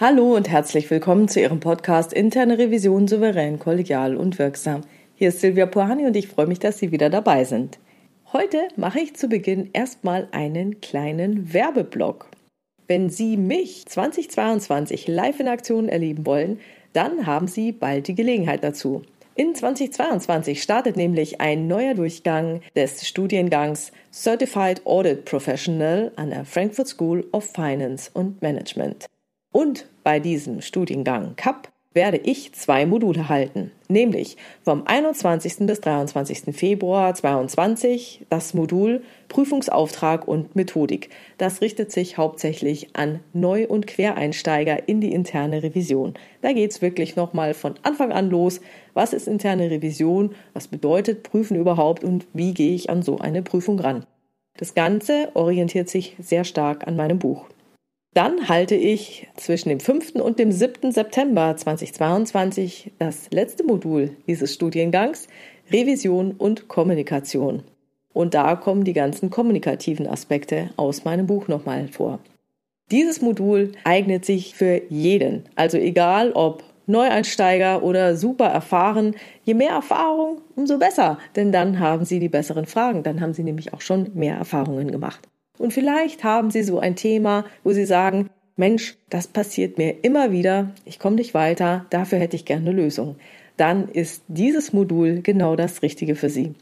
Hallo und herzlich willkommen zu Ihrem Podcast Interne Revision souverän, kollegial und wirksam. Hier ist Silvia Puhani und ich freue mich, dass Sie wieder dabei sind. Heute mache ich zu Beginn erstmal einen kleinen Werbeblock. Wenn Sie mich 2022 live in Aktion erleben wollen, dann haben Sie bald die Gelegenheit dazu. In 2022 startet nämlich ein neuer Durchgang des Studiengangs Certified Audit Professional an der Frankfurt School of Finance and Management. Und bei diesem Studiengang CAP werde ich zwei Module halten, nämlich vom 21. bis 23. Februar 2022 das Modul Prüfungsauftrag und Methodik. Das richtet sich hauptsächlich an Neu- und Quereinsteiger in die interne Revision. Da geht es wirklich nochmal von Anfang an los. Was ist interne Revision? Was bedeutet Prüfen überhaupt? Und wie gehe ich an so eine Prüfung ran? Das Ganze orientiert sich sehr stark an meinem Buch. Dann halte ich zwischen dem 5. und dem 7. September 2022 das letzte Modul dieses Studiengangs Revision und Kommunikation. Und da kommen die ganzen kommunikativen Aspekte aus meinem Buch nochmal vor. Dieses Modul eignet sich für jeden, also egal ob Neueinsteiger oder super erfahren. Je mehr Erfahrung, umso besser, denn dann haben Sie die besseren Fragen, dann haben Sie nämlich auch schon mehr Erfahrungen gemacht. Und vielleicht haben Sie so ein Thema, wo Sie sagen, Mensch, das passiert mir immer wieder, ich komme nicht weiter, dafür hätte ich gerne eine Lösung. Dann ist dieses Modul genau das Richtige für Sie.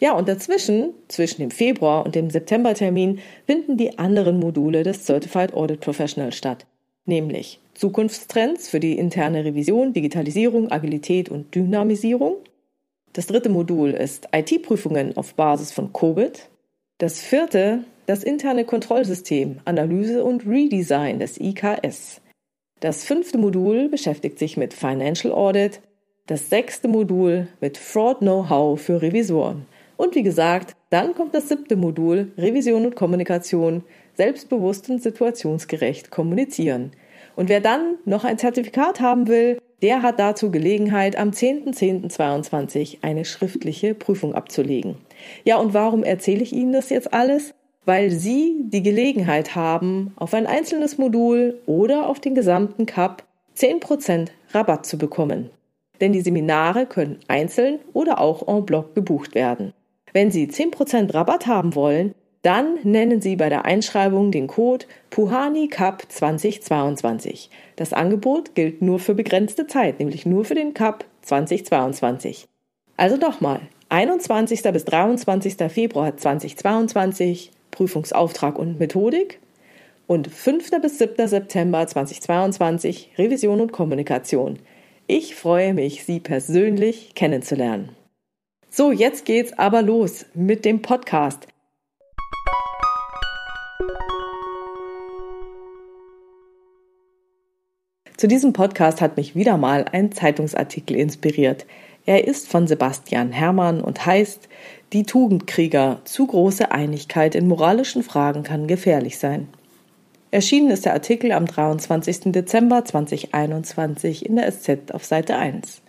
Ja, und dazwischen, zwischen dem Februar und dem Septembertermin, finden die anderen Module des Certified Audit Professional statt, nämlich Zukunftstrends für die interne Revision, Digitalisierung, Agilität und Dynamisierung. Das dritte Modul ist IT-Prüfungen auf Basis von COBIT. Das vierte das interne Kontrollsystem, Analyse und Redesign des IKS. Das fünfte Modul beschäftigt sich mit Financial Audit, das sechste Modul mit Fraud Know-how für Revisoren. Und wie gesagt, dann kommt das siebte Modul Revision und Kommunikation, selbstbewusst und situationsgerecht kommunizieren. Und wer dann noch ein Zertifikat haben will, der hat dazu Gelegenheit, am 10.10.22 eine schriftliche Prüfung abzulegen. Ja, und warum erzähle ich Ihnen das jetzt alles? weil Sie die Gelegenheit haben, auf ein einzelnes Modul oder auf den gesamten Cup 10% Rabatt zu bekommen. Denn die Seminare können einzeln oder auch en bloc gebucht werden. Wenn Sie 10% Rabatt haben wollen, dann nennen Sie bei der Einschreibung den Code Puhani Cup 2022. Das Angebot gilt nur für begrenzte Zeit, nämlich nur für den Cup 2022. Also nochmal, 21. bis 23. Februar 2022 Prüfungsauftrag und Methodik und 5. bis 7. September 2022 Revision und Kommunikation. Ich freue mich, Sie persönlich kennenzulernen. So, jetzt geht's aber los mit dem Podcast. Zu diesem Podcast hat mich wieder mal ein Zeitungsartikel inspiriert. Er ist von Sebastian Hermann und heißt Die Tugendkrieger. Zu große Einigkeit in moralischen Fragen kann gefährlich sein. Erschienen ist der Artikel am 23. Dezember 2021 in der SZ auf Seite 1.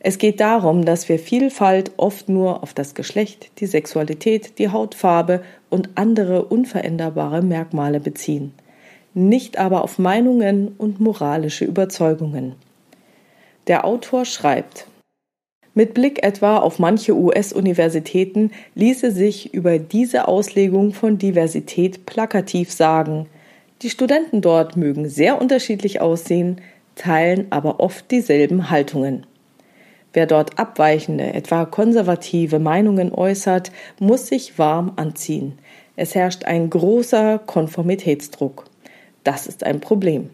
Es geht darum, dass wir Vielfalt oft nur auf das Geschlecht, die Sexualität, die Hautfarbe und andere unveränderbare Merkmale beziehen, nicht aber auf Meinungen und moralische Überzeugungen. Der Autor schreibt mit Blick etwa auf manche US-Universitäten ließe sich über diese Auslegung von Diversität plakativ sagen, die Studenten dort mögen sehr unterschiedlich aussehen, teilen aber oft dieselben Haltungen. Wer dort abweichende, etwa konservative Meinungen äußert, muss sich warm anziehen. Es herrscht ein großer Konformitätsdruck. Das ist ein Problem.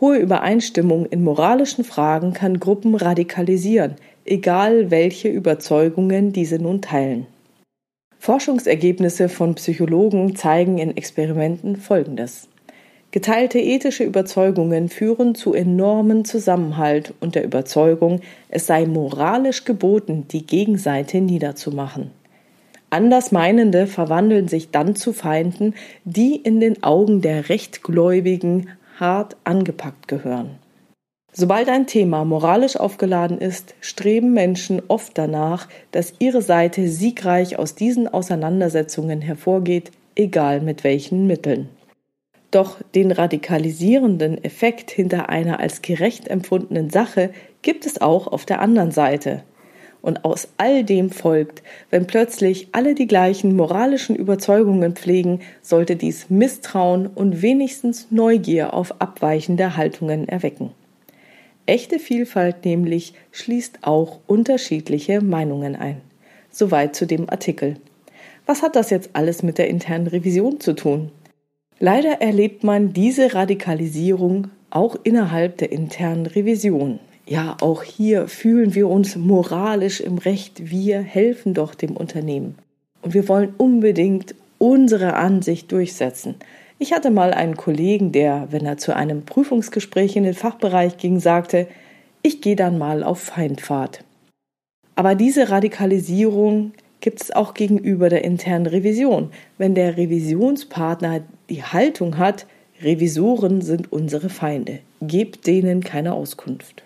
Hohe Übereinstimmung in moralischen Fragen kann Gruppen radikalisieren, egal welche Überzeugungen diese nun teilen. Forschungsergebnisse von Psychologen zeigen in Experimenten Folgendes. Geteilte ethische Überzeugungen führen zu enormen Zusammenhalt und der Überzeugung, es sei moralisch geboten, die Gegenseite niederzumachen. Andersmeinende verwandeln sich dann zu Feinden, die in den Augen der Rechtgläubigen hart angepackt gehören. Sobald ein Thema moralisch aufgeladen ist, streben Menschen oft danach, dass ihre Seite siegreich aus diesen Auseinandersetzungen hervorgeht, egal mit welchen Mitteln. Doch den radikalisierenden Effekt hinter einer als gerecht empfundenen Sache gibt es auch auf der anderen Seite. Und aus all dem folgt, wenn plötzlich alle die gleichen moralischen Überzeugungen pflegen, sollte dies Misstrauen und wenigstens Neugier auf abweichende Haltungen erwecken. Echte Vielfalt nämlich schließt auch unterschiedliche Meinungen ein. Soweit zu dem Artikel. Was hat das jetzt alles mit der internen Revision zu tun? Leider erlebt man diese Radikalisierung auch innerhalb der internen Revision. Ja, auch hier fühlen wir uns moralisch im Recht. Wir helfen doch dem Unternehmen. Und wir wollen unbedingt unsere Ansicht durchsetzen. Ich hatte mal einen Kollegen, der, wenn er zu einem Prüfungsgespräch in den Fachbereich ging, sagte, ich gehe dann mal auf Feindfahrt. Aber diese Radikalisierung gibt es auch gegenüber der internen Revision. Wenn der Revisionspartner die Haltung hat, Revisoren sind unsere Feinde, gebt denen keine Auskunft.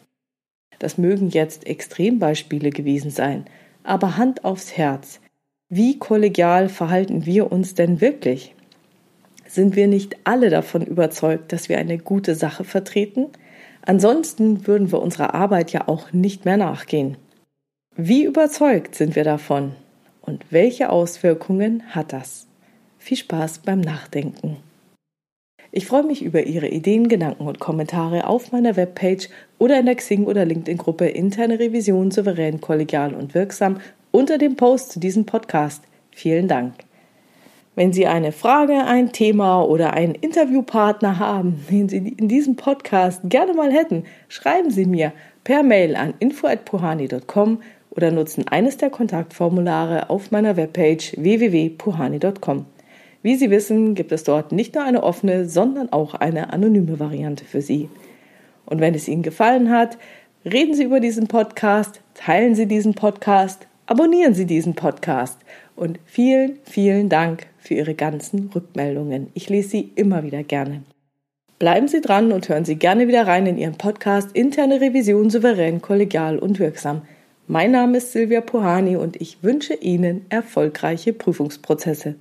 Das mögen jetzt Extrembeispiele gewesen sein, aber Hand aufs Herz. Wie kollegial verhalten wir uns denn wirklich? Sind wir nicht alle davon überzeugt, dass wir eine gute Sache vertreten? Ansonsten würden wir unserer Arbeit ja auch nicht mehr nachgehen. Wie überzeugt sind wir davon? Und welche Auswirkungen hat das? Viel Spaß beim Nachdenken. Ich freue mich über Ihre Ideen, Gedanken und Kommentare auf meiner Webpage oder in der Xing- oder LinkedIn-Gruppe Interne Revision souverän, kollegial und wirksam unter dem Post zu diesem Podcast. Vielen Dank. Wenn Sie eine Frage, ein Thema oder einen Interviewpartner haben, den Sie in diesem Podcast gerne mal hätten, schreiben Sie mir per Mail an info@puhani.com oder nutzen eines der Kontaktformulare auf meiner Webpage www.puhani.com. Wie Sie wissen, gibt es dort nicht nur eine offene, sondern auch eine anonyme Variante für Sie. Und wenn es Ihnen gefallen hat, reden Sie über diesen Podcast, teilen Sie diesen Podcast, abonnieren Sie diesen Podcast und vielen, vielen Dank für Ihre ganzen Rückmeldungen. Ich lese sie immer wieder gerne. Bleiben Sie dran und hören Sie gerne wieder rein in Ihren Podcast Interne Revision souverän, kollegial und wirksam. Mein Name ist Silvia Puhani und ich wünsche Ihnen erfolgreiche Prüfungsprozesse.